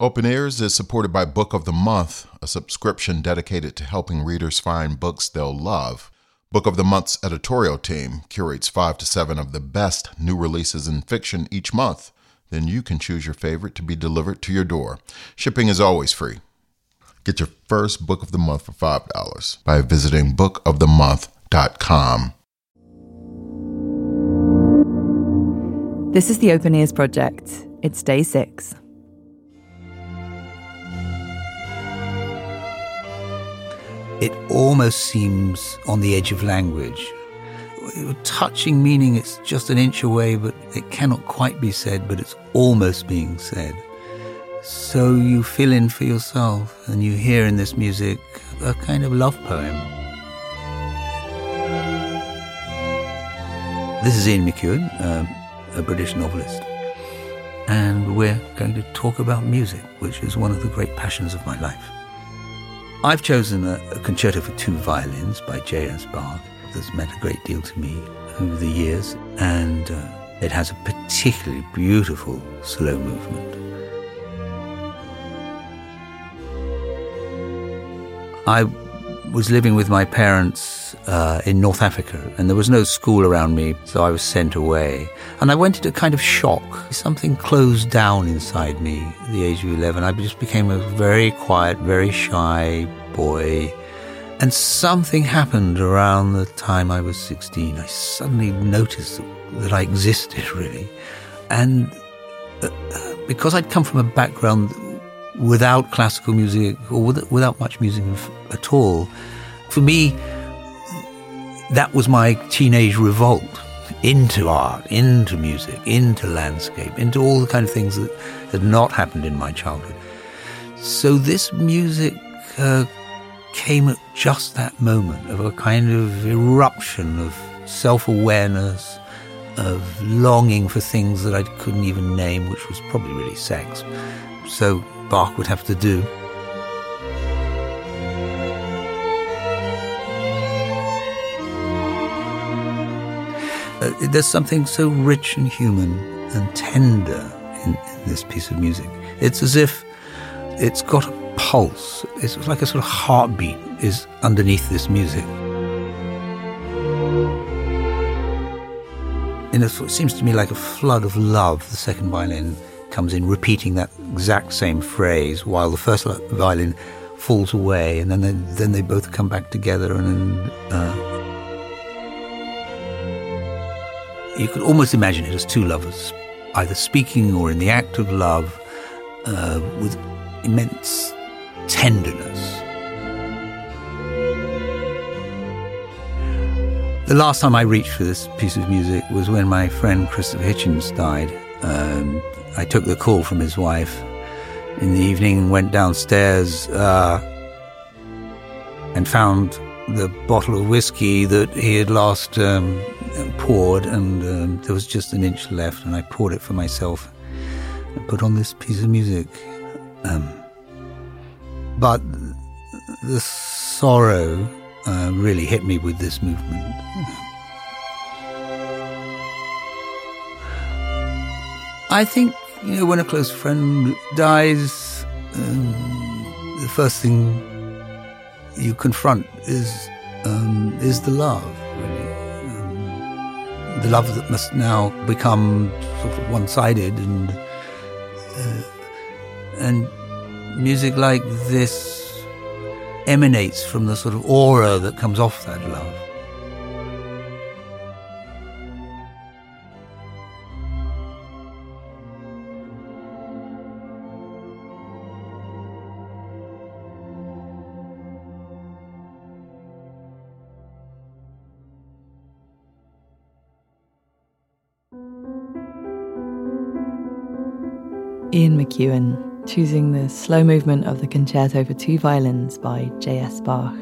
Open Ears is supported by Book of the Month, a subscription dedicated to helping readers find books they'll love. Book of the Month's editorial team curates five to seven of the best new releases in fiction each month. Then you can choose your favorite to be delivered to your door. Shipping is always free. Get your first book of the month for $5 by visiting bookofthemonth.com. This is the Open Ears Project. It's day six. It almost seems on the edge of language. Touching meaning, it's just an inch away, but it cannot quite be said, but it's almost being said. So you fill in for yourself, and you hear in this music a kind of love poem. This is Ian McEwan, uh, a British novelist, and we're going to talk about music, which is one of the great passions of my life. I've chosen a, a concerto for two violins by J.S. Bach that's meant a great deal to me over the years, and uh, it has a particularly beautiful slow movement. I was living with my parents uh, in North Africa, and there was no school around me, so I was sent away. And I went into a kind of shock. Something closed down inside me at the age of 11. I just became a very quiet, very shy boy. And something happened around the time I was 16. I suddenly noticed that I existed, really. And uh, because I'd come from a background without classical music or without much music at all, for me, that was my teenage revolt into art, into music, into landscape, into all the kind of things that had not happened in my childhood. So this music uh, came at just that moment of a kind of eruption of self awareness, of longing for things that I couldn't even name, which was probably really sex. So Bach would have to do. Uh, there's something so rich and human and tender in, in, this piece of music. It's as if it's got a pulse. It's like a sort of heartbeat is underneath this music. And it seems to me like a flood of love. The second violin comes in, repeating that exact same phrase, while the first violin falls away, and then they, then they both come back together, and uh, you could almost imagine it as two lovers, either speaking or in the act of love, uh, with immense tenderness. The last time I reached for this piece of music was when my friend Christopher Hitchens died. Um, I took the call from his wife in the evening, went downstairs uh, and found the bottle of whiskey that he had last um, poured, and um, there was just an inch left, and I poured it for myself and put on this piece of music. Um, but the sorrow uh, really hit me with this movement. I think you know when a close friend dies, um, the first thing you confront is um, is the love, really, um, the love that must now become sort of one-sided, and uh, and music like this emanates from the sort of aura that comes off that love. Ian McEwan choosing the slow movement of the concerto for two violins by J.S. Bach.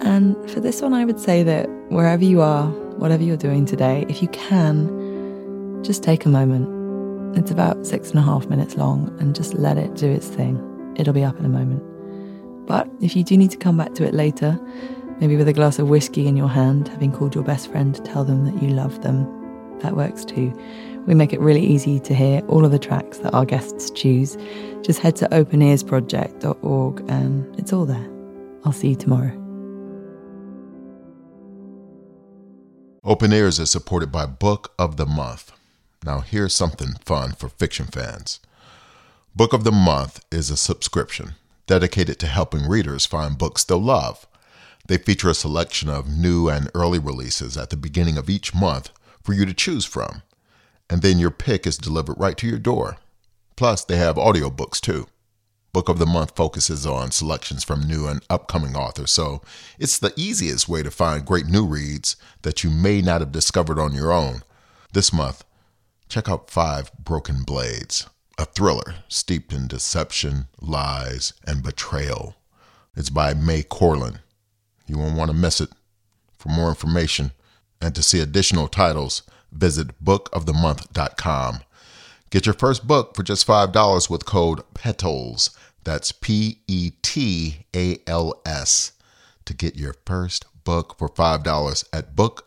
And for this one, I would say that wherever you are, whatever you're doing today, if you can, just take a moment. It's about six and a half minutes long and just let it do its thing. It'll be up in a moment. But if you do need to come back to it later, maybe with a glass of whiskey in your hand, having called your best friend to tell them that you love them, that works too. We make it really easy to hear all of the tracks that our guests choose. Just head to openearsproject.org and it's all there. I'll see you tomorrow. Open Ears is supported by Book of the Month. Now, here's something fun for fiction fans. Book of the Month is a subscription dedicated to helping readers find books they'll love. They feature a selection of new and early releases at the beginning of each month for you to choose from, and then your pick is delivered right to your door. Plus, they have audiobooks too. Book of the Month focuses on selections from new and upcoming authors, so it's the easiest way to find great new reads that you may not have discovered on your own. This month, check out Five Broken Blades, a thriller steeped in deception, lies, and betrayal. It's by Mai Corland. You won't want to miss it. For more information and to see additional titles, visit bookofthemonth.com. Get your first book for just $5 with code PETALS. That's P E T A L S to get your first book for $5 at Book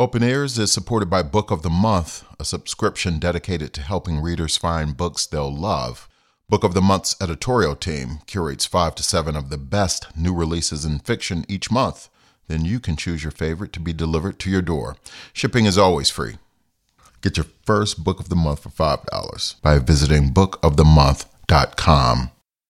Open Ears is supported by Book of the Month, a subscription dedicated to helping readers find books they'll love. Book of the Month's editorial team curates five to seven of the best new releases in fiction each month. Then you can choose your favorite to be delivered to your door. Shipping is always free. Get your first book of the month for $5 by visiting bookofthemonth.com.